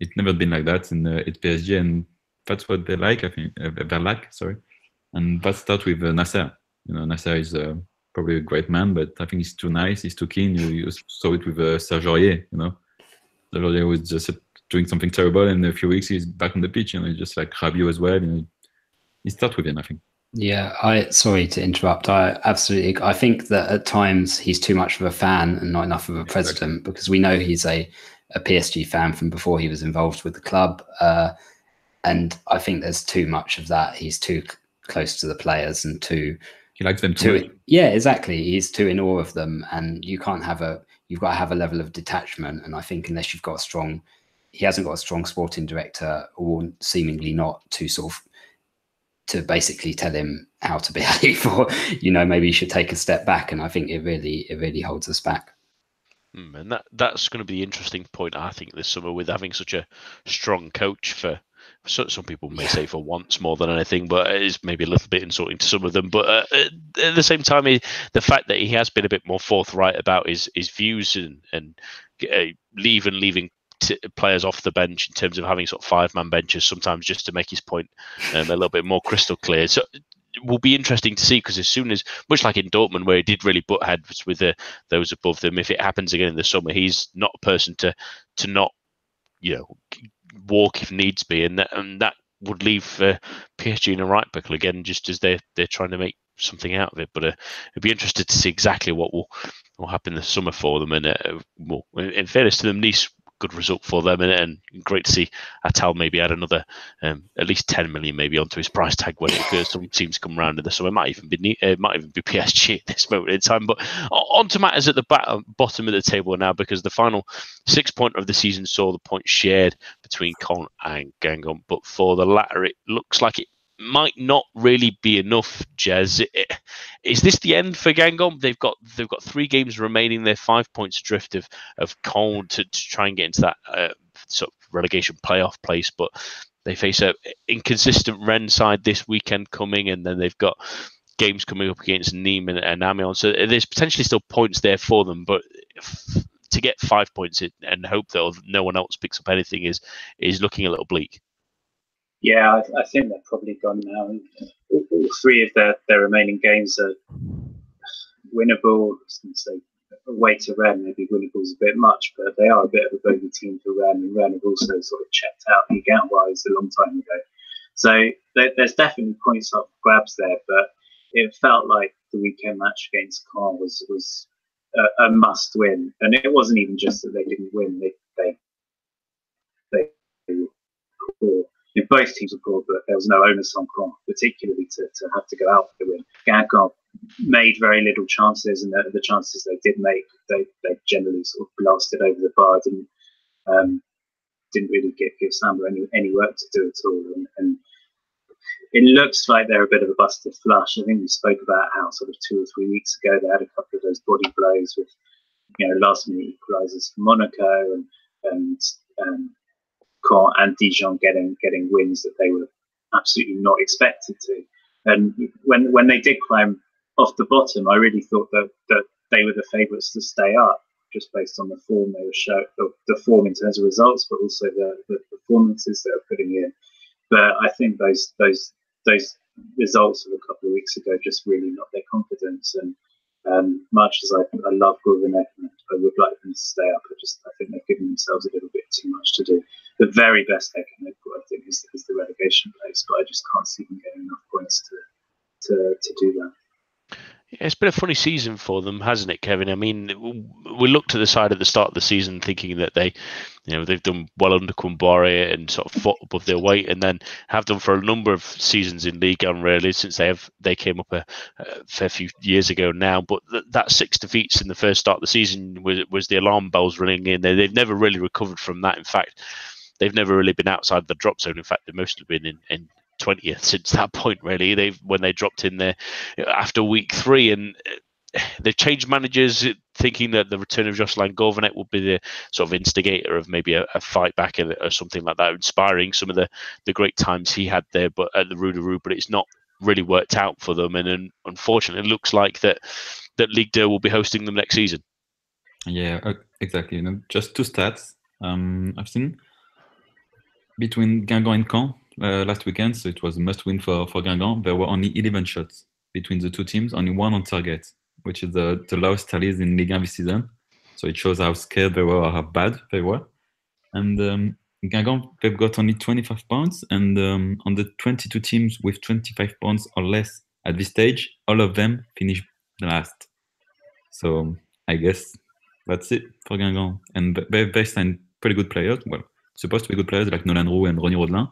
it's never been like that in uh, at PSG, and that's what they like. I think uh, they lack. Sorry, and that starts with uh, Nasser. You know, Nasser is uh, probably a great man, but I think he's too nice. He's too keen. You, you saw it with uh, Serge Aurier, You know Lorier was just doing something terrible, and in a few weeks he's back on the pitch. You know, just like Rabiot as well. You know, he starts with him, I think. Yeah, I sorry to interrupt. I absolutely I think that at times he's too much of a fan and not enough of a president because we know he's a, a PSG fan from before he was involved with the club. Uh, and I think there's too much of that. He's too c- close to the players and too he likes them too. too yeah, exactly. He's too in awe of them, and you can't have a you've got to have a level of detachment. And I think unless you've got a strong, he hasn't got a strong sporting director, or seemingly not to sort of to basically tell him how to <laughs> behave, or you know maybe you should take a step back. And I think it really it really holds us back. Hmm, and that that's going to be the interesting point, I think, this summer with having such a strong coach for so, some people may say for once more than anything, but it's maybe a little bit insulting to some of them. But uh, at the same time, he, the fact that he has been a bit more forthright about his his views and and uh, leave and leaving t- players off the bench in terms of having sort of five man benches sometimes just to make his point um, a little bit more crystal clear. So it will be interesting to see because as soon as, much like in Dortmund, where he did really butt heads with the, those above them, if it happens again in the summer, he's not a person to to not you know walk if needs be, and that, and that would leave uh, PSG in a right pickle again, just as they're they're trying to make something out of it. But uh, it'd be interested to see exactly what will will happen this summer for them. And uh, well, in fairness to them, Nice good result for them, and, and great to see Atal maybe add another um, at least 10 million maybe onto his price tag when it goes. Some teams come around in the summer. It might even be it might even be <laughs> PSG at this moment in time. But on to matters at the bottom of the table now because the final six point of the season saw the points shared between Caen and Guingamp. But for the latter, it looks like it might not really be enough, Jez. Is this the end for Guingamp? They've got they've got three games remaining. They're five points adrift of of Caen to, to try and get into that uh, sort of relegation playoff place, but they face a inconsistent Rennes side this weekend coming, and then they've got games coming up against Nîmes and, and Amiens. So there's potentially still points there for them, but. To get five points and hope that no one else picks up anything is is looking a little bleak. Yeah, I, I, think they're probably gone now. All, all, three of their, their remaining games are winnable. Say away to Rennes, maybe winnable's a bit much, but they are a bit of a bogey team for Rennes, and Rennes have also sort of checked out the account wise a long time ago. So there, there's definitely points up grabs there, but it felt like the weekend match against Caen was was a, a, must win, and it wasn't even just that they didn't win; they they, they were you know, both teams were good, but there was no onus on Caen, particularly to, to have to go out for the win. Guingamp made very little chances, and the, the, chances they did make, they, they generally sort of blasted over the bar. Didn't um, didn't really give, give Samba any any work to do at all. And, and it looks like they're a bit of a busted flush. I think we spoke about how sort of two or three weeks ago they had a couple of those body blows with you know last minute equalisers for Monaco and and um, Caen and Dijon getting getting wins that they were absolutely not expected to. And when when they did climb off the bottom, I really thought that that they were the favourites to stay up, just based on the form they were showing, the, the, form in terms of results, but also the, the performances they were putting in. But I think those those those results of a couple of weeks ago just really knocked their confidence. And um, much as I, I love Gourvenec and I would like them to stay up, I just I think they've given themselves a little bit too much to do. The very best they can I think, is, is the relegation place, but I just can't see them getting enough points to to, to do that. It's been a funny season for them, hasn't it, Kevin? I mean, we looked to the side at the start of the season thinking that they, you know, they've done well under Kombouaré and sort of fought above their weight, and then have done for a number of seasons in League One, really, since they have they came up a, a fair few years ago now. But th- that six defeats in the first start of the season was was the alarm bells ringing in. They, they've never really recovered from that. In fact, they've never really been outside the drop zone. In fact, they've mostly been in, in 20th since that point really. They've when they dropped in there after week three and they've changed managers thinking that the return of Jocelyn Gourvenec will be the sort of instigator of maybe a, a fight back or something like that inspiring some of the the great times he had there but at the Roudourou but it's not really worked out for them. And, and unfortunately it looks like that that Ligue 2 will be hosting them next season. Yeah uh, exactly. Just two stats um, I've seen between Guingamp and Caen uh, last weekend, so it was a must win for, for Guingamp. There were only 11 shots between the two teams, only one on target, which is the, the lowest tallies in Ligue 1 this season. So it shows how scared they were or how bad they were. And um, Guingamp, they've got only 25 points, and um, on the 22 teams with 25 points or less at this stage, all of them finish last. So I guess that's it for Guingamp. And they, they signed pretty good players. Well, supposed to be good players like Nolan Roux and Ronny Rodelin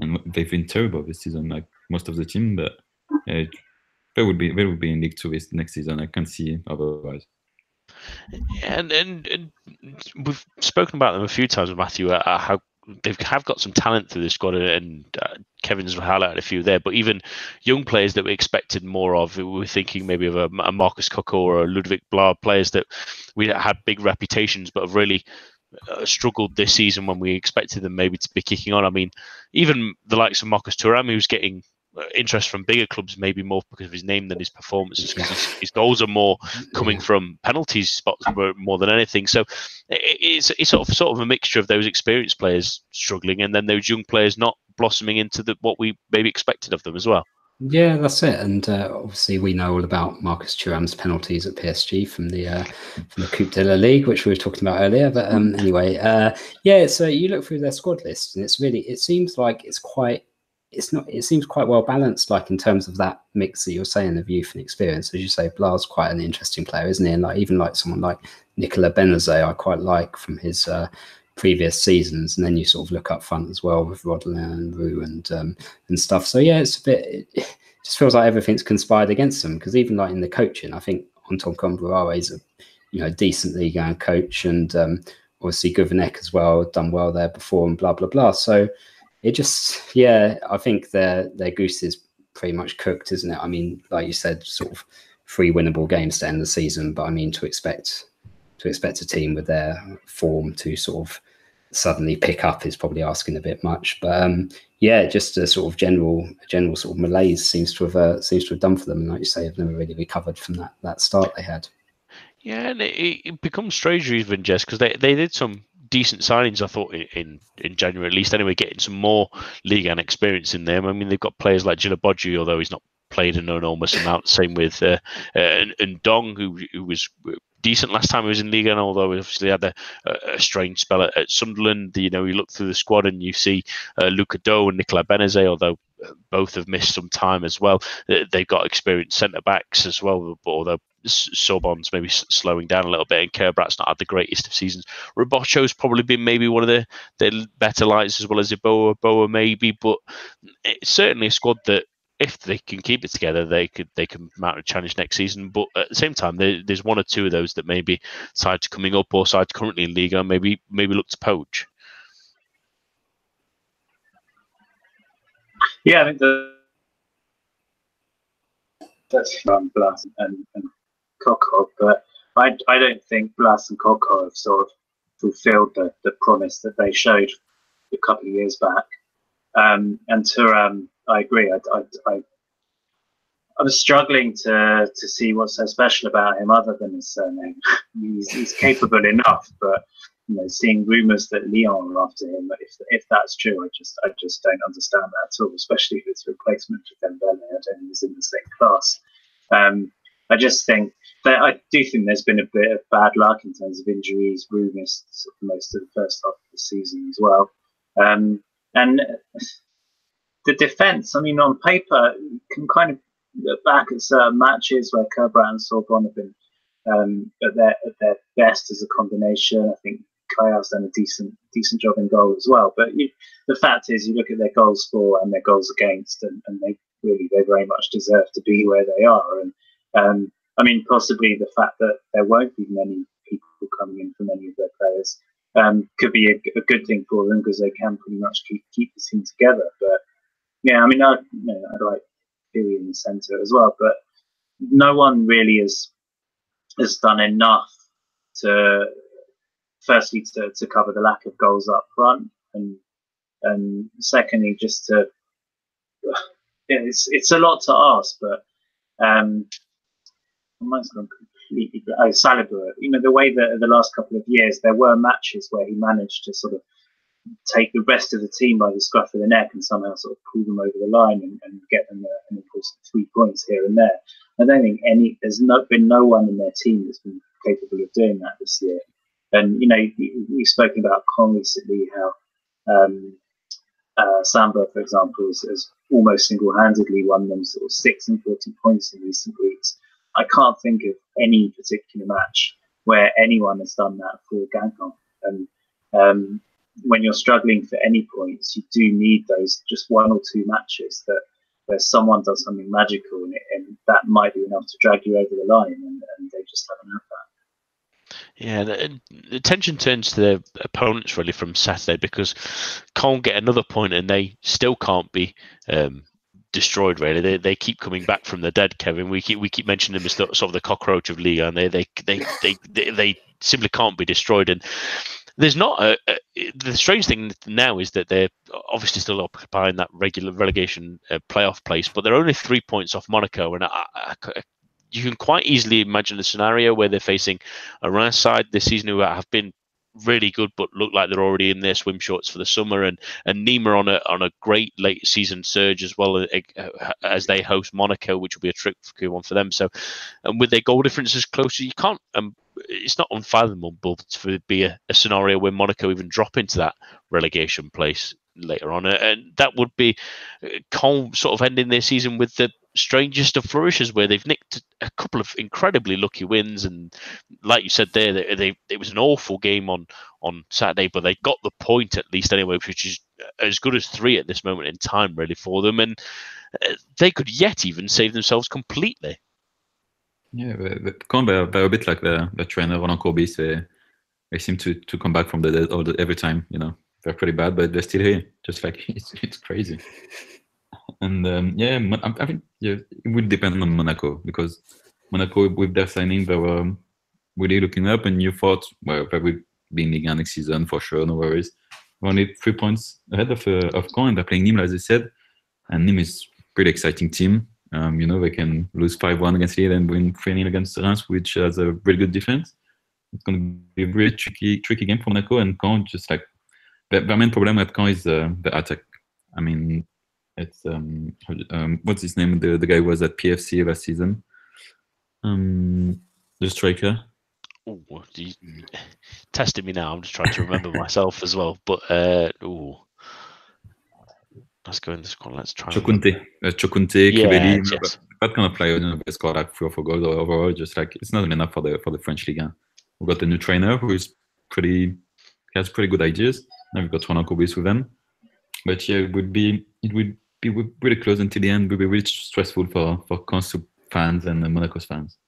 and they've been terrible this season, like most of the team. But uh, they would be they would be in League Two this next season. I can't see otherwise. And, and, and we've spoken about them a few times, with Matthew. Uh, how they have got some talent through the squad, and uh, Kevin's highlighted a few there. But even young players that we expected more of, we were thinking maybe of a, a Marcus Coco or a Ludovic Blas, players that we had big reputations, but have really uh, struggled this season when we expected them maybe to be kicking on. I mean, even the likes of Marcus Thuram, who's getting uh, interest from bigger clubs, maybe more because of his name than his performances, because his, his, goals are more coming from penalties spots more than anything. So it's it's sort of sort of a mixture of those experienced players struggling and then those young players not blossoming into the what we maybe expected of them as well. Yeah, that's it. And uh, obviously, we know all about Marcus Thuram's penalties at PSG from the uh, from the Coupe de la Ligue, which we were talking about earlier. But um, anyway, uh, yeah. So you look through their squad list, and it's really it seems like it's quite it's not it seems quite well balanced, like in terms of that mix that you're saying of youth and experience. As you say, Blas quite an interesting player, isn't he? And like even like someone like Nicolas Benezet, I quite like from his uh, previous seasons, and then you sort of look up front as well with Rodelin and Roux and um, and stuff. So yeah, it's a bit. It just feels like everything's conspired against them because even like in the coaching, I think Antoine Kombouaré is a you know decent league and coach, and um, obviously Gourvenec as well done well there before, and blah blah blah. So it just yeah, I think their their goose is pretty much cooked, isn't it? I mean, like you said, sort of three winnable games to end the season, but I mean to expect to expect a team with their form to sort of suddenly pick up is probably asking a bit much. But um, yeah, just a sort of general general sort of malaise seems to have uh, seems to have done for them. And like you say, have never really recovered from that that start they had. Yeah, and it, it becomes stranger even just because they, they did some decent signings. I thought in in January at least. Anyway, getting some more league and experience in them. I mean, they've got players like Djilobodji, although he's not played an enormous amount. Same with uh, uh, and, and Ndong, who who was decent last time he was in Liga, and although he obviously had a, a, strange spell at, at, Sunderland, you know, you look through the squad and you see uh, Lucas Deaux and Nicolas Benezet, although uh, both have missed some time as well. They've got experienced centre backs as well, but although Sorbon's maybe slowing down a little bit, and Kerbrat's not had the greatest of seasons. Rebocho's probably been maybe one of the, the better lights as well as Eboa, Boa maybe, but it's certainly a squad that if they can keep it together, they could they can mount a challenge next season. But at the same time, there, there's one or two of those that maybe sides coming up or sides currently in Liga maybe maybe look to poach. Yeah, I think the that's from Blas and, and Kokov, but I, I don't think Blas and Kokov have sort of fulfilled the, the promise that they showed a couple of years back. Um, and Thuram, I agree. I, I, I, I, was struggling to to see what's so special about him other than his surname. <laughs> he's, he's capable enough, but you know, seeing rumours that Lyon are after him, if if that's true, I just I just don't understand that at all. Especially if it's a replacement for Dembele, I don't think he's in the same class. Um, I just think that I do think there's been a bit of bad luck in terms of injuries, rumours most of the first half of the season as well. Um, and the defence, I mean, on paper, can kind of look back at certain matches where Kerbrat and Sorbon have been um, at, their, at their best as a combination. I think Caillard's done a decent decent job in goal as well. But you, the fact is, you look at their goals for and their goals against, and, and they really they very much deserve to be where they are. And um, I mean, possibly the fact that there won't be many people coming in for many of their players um, could be a, a, good thing for them because they can pretty much keep keep the team together. But yeah, I mean, I you know, I'd like Philly in the centre as well, but no one really has has done enough to firstly to, to cover the lack of goals up front and and secondly just to <sighs> it's it's a lot to ask but um mine's gone completely oh Salibur you know the way that the last couple of years there were matches where he managed to sort of take the rest of the team by the scruff of the neck and somehow sort of pull them over the line and, and get them an important three points here and there. I don't think any there's not been no one in their team that's been capable of doing that this year. And you know, we've spoken about Caen recently, how um, uh, Samba, for example, has, has almost single-handedly won them sort of six and forty points in recent weeks. I can't think of any particular match where anyone has done that for Guingamp. And um, when you're struggling for any points, you do need those just one or two matches that where someone does something magical and, it, and that might be enough to drag you over the line, and, and they just haven't had that. Yeah, the, the attention turns to their opponents really from Saturday because can't get another point and they still can't be um, destroyed. Really, they, they keep coming back from the dead. Kevin, we keep we keep mentioning them as sort of the cockroach of Liga, and they they they they, they, they simply can't be destroyed. And there's not a, a, the strange thing now is that they're obviously still occupying that regular relegation uh, playoff place, but they're only three points off Monaco, and I, I, you can quite easily imagine a scenario where they're facing a Reims side this season who have been really good but look like they're already in their swim shorts for the summer. And and Nîmes on a on a great late season surge as well uh, as they host Monaco which will be a tricky one for them. So and with their goal differences closer you can't um, it's not unfathomable to be a, a scenario where Monaco even drop into that relegation place later on. And that would be uh, sort of ending their season with the strangest of flourishes where they've nicked a couple of incredibly lucky wins. And like you said there they, they, it was an awful game on on saturday but they got the point at least anyway which is as good as three at this moment in time really for them. And uh, they could yet even save themselves completely. Yeah kind of a, a bit like the, the trainer Roland Courbis. They, they seem to to come back from the dead all the, every time you know. They're pretty bad but they're still here just like <laughs> it's, it's crazy. And um, yeah, I think yeah, it would depend on Monaco because Monaco with their signing they were really looking up, and you thought well they would be in Ligue next season for sure, no worries. We're only three points ahead of uh, of Caen, they're playing Nîmes as I said, and Nîmes is pretty exciting team. Um, you know they can lose five one against Lille and win three 0 against Reims, which has a really good defense. It's going to be a really tricky tricky game for Monaco and Caen. Just like the, the main problem at Caen is uh, the attack. I mean, it's um, um what's his name? The the guy was at PFC last season. Um, the striker. Oh, you testing me now. I'm just trying to remember myself as well. But uh, oh, let's go in this one. Let's try. Chokunte, uh, Chokunte, yeah, Crivelli, yes. that kind of player. You know, they score like three or four goals overall. Just like it's not enough for the for the French league. We've got the new trainer who is pretty has pretty good ideas. Now we've got Roland Courbis with them. But yeah, it would be it would be really close until the end. Would be really stressful for for Consu fans and Monaco's fans.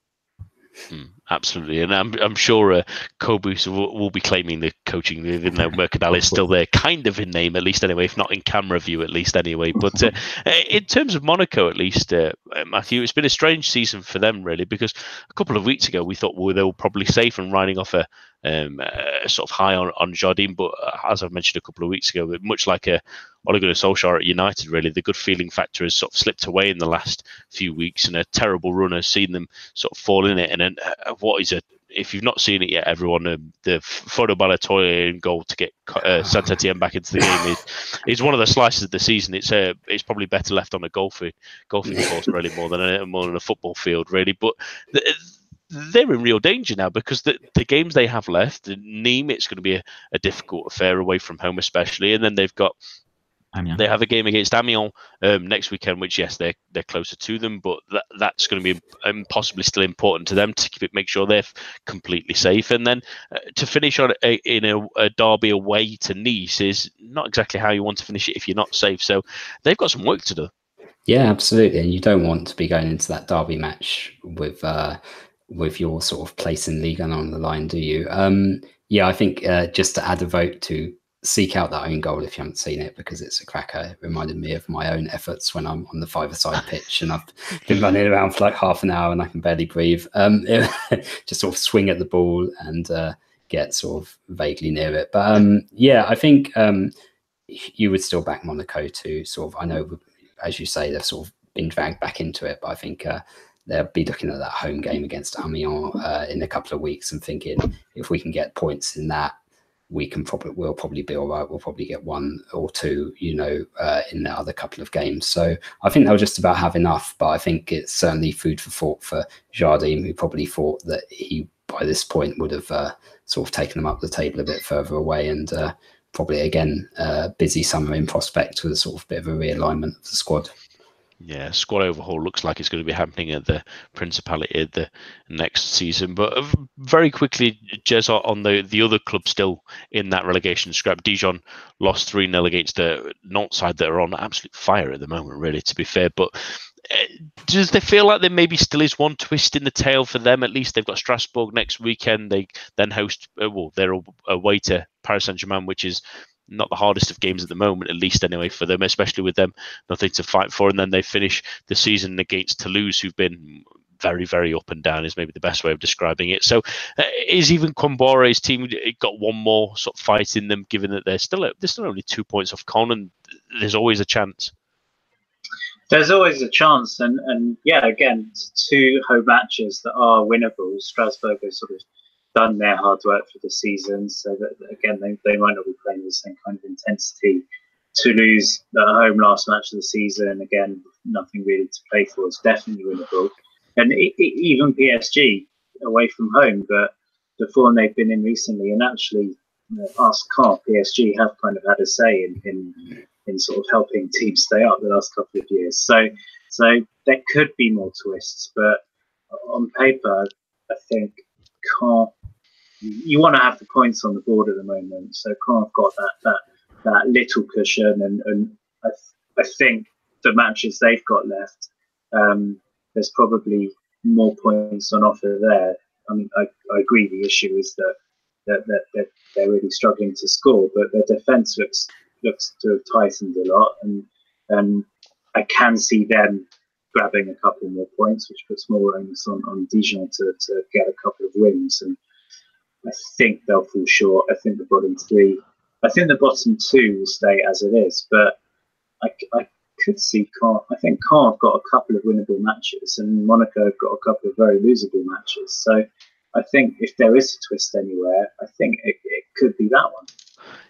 Mm, absolutely, and I'm I'm sure uh, Courbis will, will, be claiming the coaching, even though <laughs> Mercadal is still there, kind of in name at least anyway, if not in camera view at least anyway. But uh, <laughs> in terms of Monaco, at least uh, Matthew, it's been a strange season for them really because a couple of weeks ago we thought well, they were probably safe and riding off a, um, a sort of high on on Jardim, but uh, as I've mentioned a couple of weeks ago, much like a Ole Gunnar Solskjaer at United, really, the good feeling factor has sort of slipped away in the last few weeks, and a terrible run has seen them sort of fall in it. And then, uh, what is a if you've not seen it yet, everyone, um, the Fodé Ballo-Touré goal to get uh, Saint Etienne back into the game is, is one of the slices of the season. It's uh, it's probably better left on a golfing golfing course really more than a, more than a football field really. But the, they're in real danger now because the, the games they have left, The Nîmes, it's going to be a, a difficult affair away from home, especially, and then they've got Amiens. They have a game against Amiens um, next weekend, which yes, they're they're closer to them, but that, that's going to be um, possibly still important to them to keep it, make sure they're completely safe. And then uh, to finish on a, in a, a, derby away to Nice is not exactly how you want to finish it if you're not safe. So they've got some work to do. Yeah, absolutely, and you don't want to be going into that derby match with uh, with your sort of place in league and on the line, do you? Um, yeah, I think uh, just to add a vote to seek out that own goal if you haven't seen it because it's a cracker. It reminded me of my own efforts when I'm on the five-a-side <laughs> pitch and I've been running around for like half an hour and I can barely breathe. Um, <laughs> just sort of swing at the ball and uh, get sort of vaguely near it. But um, yeah, I think um, you would still back Monaco to sort of. I know, as you say, they've sort of been dragged back into it, but I think. Uh, they'll be looking at that home game against Amiens uh, in a couple of weeks and thinking if we can get points in that, we can probably we'll probably be all right. We'll probably get one or two, you know, uh, in the other couple of games. So I think they'll just about have enough. But I think it's certainly food for thought for Jardim, who probably thought that he by this point would have uh, sort of taken them up the table a bit further away, and uh, probably again uh, busy summer in prospect with a sort of bit of a realignment of the squad. Yeah, squad overhaul looks like it's going to be happening at the Principality the next season. But uh, very quickly, Jez, on the, the other club still in that relegation scrap, Dijon lost 3 0 against the Nantes side that are on absolute fire at the moment, really, to be fair. But uh, does they feel like there maybe still is one twist in the tail for them? At least they've got Strasbourg next weekend. They then host, uh, well, they're away to Paris Saint Germain, which is not the hardest of games at the moment, at least anyway for them, especially with them nothing to fight for. And then they finish the season against Toulouse, who've been very, very up and down is maybe the best way of describing it. So, uh, is even Kombouaré's team got one more sort of fight in them, given that they're still they're still only two points off Caen, and there's always a chance. There's always a chance, and and yeah, again, two home matches that are winnable. Strasbourg is sort of done their hard work for the season. So that again, they, they might not be playing the same kind of intensity. Toulouse at home last match of the season, again, nothing really to play for. It's definitely winnable. And it, it, even PSG away from home, but the form they've been in recently, and actually, you know, ask Caen, PSG have kind of had a say in, in in sort of helping teams stay up the last couple of years. So so there could be more twists, but on paper, I think Caen you want to have the points on the board at the moment. So Caen have got that that that little cushion, and and I, I think the matches they've got left, um, there's probably more points on offer there. I mean, I, I agree. The issue is that that, that, that they're really struggling to score, but their defence looks looks to have tightened a lot, and and I can see them grabbing a couple more points, which puts more onus on, on Dijon to, to get a couple of wins. And I think they'll fall short. I think the bottom three, I think the bottom two will stay as it is. But I, I could see Caen. I think Caen have got a couple of winnable matches, and Monaco have got a couple of very losable matches. So I think if there is a twist anywhere, I think it, it could be that one.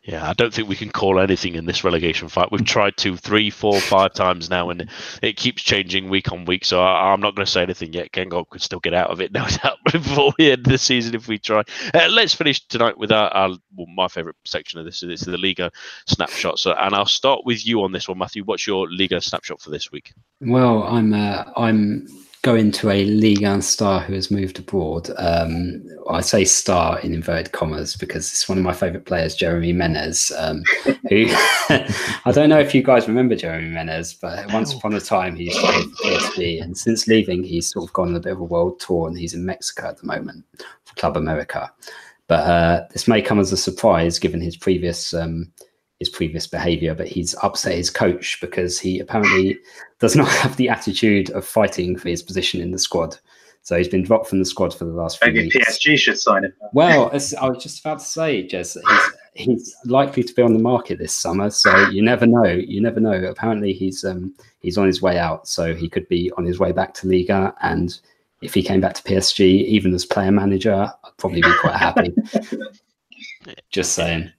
Yeah, I don't think we can call anything in this relegation fight. We've tried to three, four, five times now, and it keeps changing week on week. So I, am not going to say anything yet. Guingamp could still get out of it, <laughs> no doubt, before we end the season if we try. Uh, let's finish tonight with our, our well, my favourite section of this. Is the Liga snapshot. So, and I'll start with you on this one, Matthew. What's your Liga snapshot for this week? Well, I'm uh, I'm go into a Ligue 1 star who has moved abroad. Um, I say star in inverted commas because it's one of my favourite players, Jeremy Menez, um, <laughs> who <laughs> I don't know if you guys remember Jeremy Menez, but once upon a time he played for PSG, and since leaving he's sort of gone on a bit of a world tour, and he's in Mexico at the moment for Club America. But uh, this may come as a surprise given his previous um, his previous behavior, but he's upset his coach because he apparently does not <laughs> have the attitude of fighting for his position in the squad. So he's been dropped from the squad for the last few Maybe weeks. PSG should sign him. Well, as I was just about to say, Jez, he's, he's likely to be on the market this summer. So you never know. You never know. Apparently, he's um, he's on his way out. So he could be on his way back to Liga. And if he came back to PSG, even as player manager, I'd probably be quite happy. <laughs> just saying.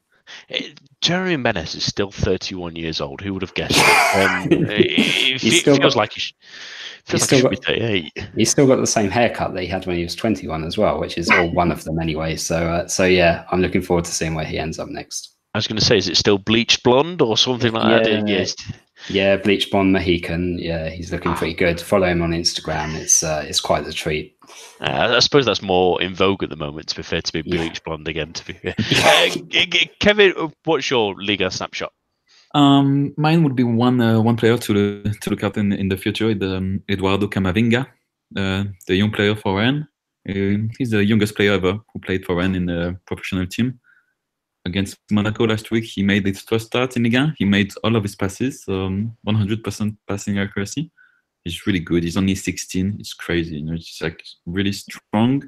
Eh, Jeremy Menez is still 31 years old. Who would have guessed? <laughs> Um, it, He's it still feels got- like he sh- feels he's like he be 38. He's still got the same haircut that he had when he was 21 as well, which is all one of them anyway. So, uh, so yeah, I'm looking forward to seeing where he ends up next. I was going to say, is it still bleached blonde or something like that? Yeah. Yes. Yeah, bleach blonde Mohican. Yeah, he's looking pretty good. Follow him on Instagram. It's uh, it's quite the treat. Uh, I suppose that's more in vogue at the moment. To be fair, to be Yeah. bleached blonde again. To be fair, <laughs> uh, G- G- Kevin, what's your Liga snapshot? Um, mine would be one uh, one player to to look at in, in the future. The, um, Eduardo Camavinga, uh, the young player for Rennes. Uh, he's the youngest player ever who played for Rennes in the professional team. Against Monaco last week, he made his first start in Ligue 1. He made all of his passes, um, 100% passing accuracy. He's really good. He's only 16. It's crazy. You know, it's like really strong.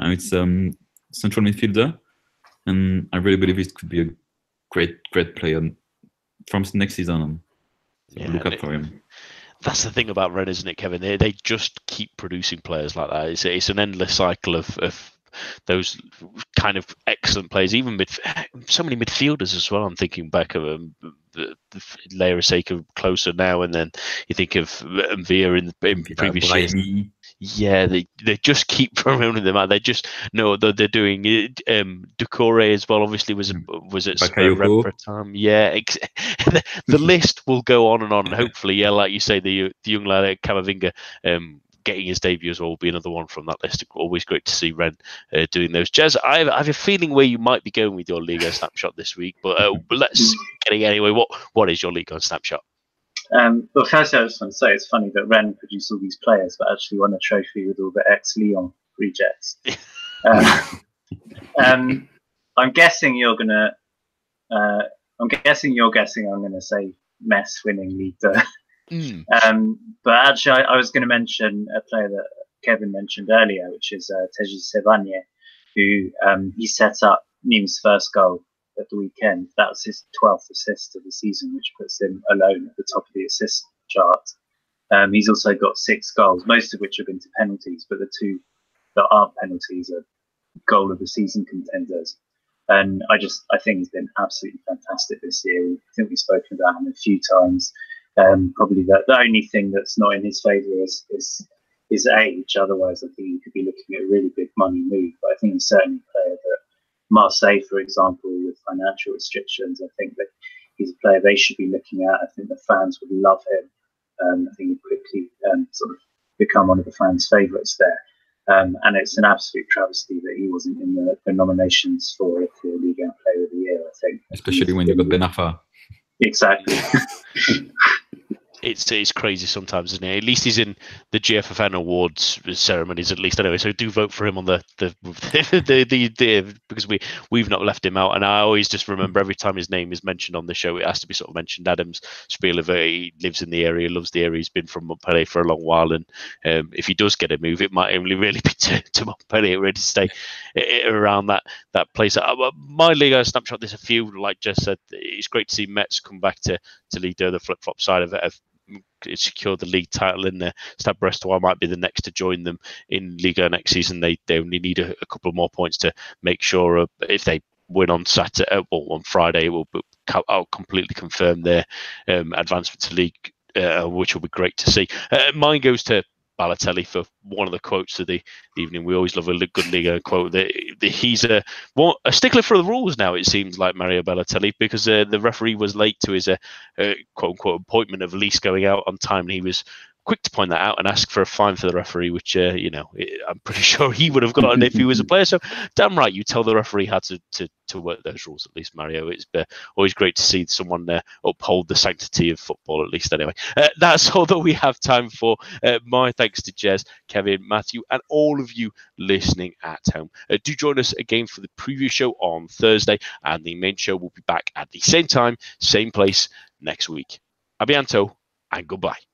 Uh, it's um, central midfielder, and I really believe it could be a great, great player from next season on. So Yeah, look out for him. That's the thing about Rennes, isn't it, Kevin? They they just keep producing players like that. It's it's an endless cycle of of those kind of excellent players. Even mid, so many midfielders as well. I'm thinking back of um, the, the Leia Osaka closer now, and then you think of Via in, in previous years. Yeah, they they just keep <laughs> promoting them out. They just know that they're doing it. Um, Ducore as well. Obviously, was was at Spurs time. Yeah, ex- <laughs> the, the <laughs> list will go on and on. And hopefully, yeah, like you say, the the young lad at Camavinga, um, getting his debut as well will be another one from that list. Always great to see Rennes uh, doing those. Jez, I have, I have a feeling where you might be going with your Liga snapshot this week, but uh, <laughs> let's get it anyway. What what is your Liga snapshot? Um, well, first, I just want to say it's funny that Rennes produced all these players, but actually won a trophy with all the ex Lyon rejects. <laughs> Um, um, I'm guessing you're gonna. Uh, I'm guessing you're guessing I'm gonna say Metz winning Two. <laughs> Mm. Um, but actually, I, I was going to mention a player that Kevin mentioned earlier, which is uh, Teji Savanier, who um, he set up Nîmes' first goal at the weekend. That was his 12th assist of the season, which puts him alone at the top of the assist chart. Um, he's also got six goals, most of which have been to penalties, but the two that aren't penalties are goal of the season contenders. And I just, I think he's been absolutely fantastic this year. I think we've spoken about him a few times. Um, probably the, the only thing that's not in his favour is, is his age. Otherwise, I think he could be looking at a really big money move. But I think he's certainly a player that Marseille, for example, with financial restrictions, I think that he's a player they should be looking at. I think the fans would love him. Um, I think he'd quickly um, sort of become one of the fans' favourites there. Um, and it's an absolute travesty that he wasn't in the, the nominations for the League Player of the Year. I think, Especially when you've got Ben Arfa. exactly. <laughs> it's it's crazy sometimes, isn't it? At least he's in the GFFN awards ceremonies, at least anyway. So do vote for him on the the <laughs> the, the, the, because we we've not left him out. And I always just remember every time his name is mentioned on the show, it has to be sort of mentioned. Adams spiel uh, he lives in the area, loves the area. He's been from Montpellier for a long while, and um, if he does get a move, it might only really <laughs> be to, to Montpellier, ready to stay i- i- around that that place. Uh, my Liga snapshot. There's a few, like Jess said, it's great to see Metz come back to to lead the flip flop side of it. Of, secure the league title in there. Stade Brestois might be the next to join them in Liga next season. They they only need a, a couple more points to make sure uh, if they win on Saturday, uh, well, on Friday, it will I'll completely confirm their um, advancement to league, uh, which will be great to see. Uh, mine goes to Balotelli for one of the quotes of the evening. We always love a good Liga quote. He's a well, a stickler for the rules now. It seems like Mario Balotelli because uh, the referee was late to his uh, uh, quote unquote appointment of Elise going out on time, and he was quick to point that out and ask for a fine for the referee, which uh, you know I'm pretty <laughs> sure he would have gotten if he was a player. So damn right, you tell the referee how to to, to work those rules at least, Mario. It's uh, always great to see someone uh, uphold the sanctity of football at least. Anyway, uh, that's all that we have time for. Uh, my thanks to Jez, Kevin, Matthew, and all of you listening at home. Uh, do join us again for the preview show on Thursday, and the main show will be back at the same time, same place next week. Abianto and goodbye.